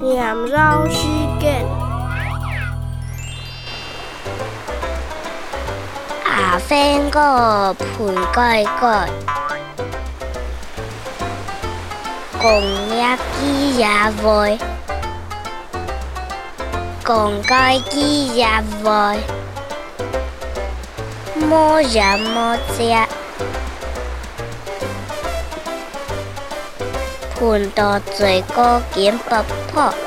Làm rau chicken À phên có phun cay cay Cùng nhạc kì dạ vội. Cùng cay kì dạ vội. Mô dạ mô dạ 盤到最高点不破。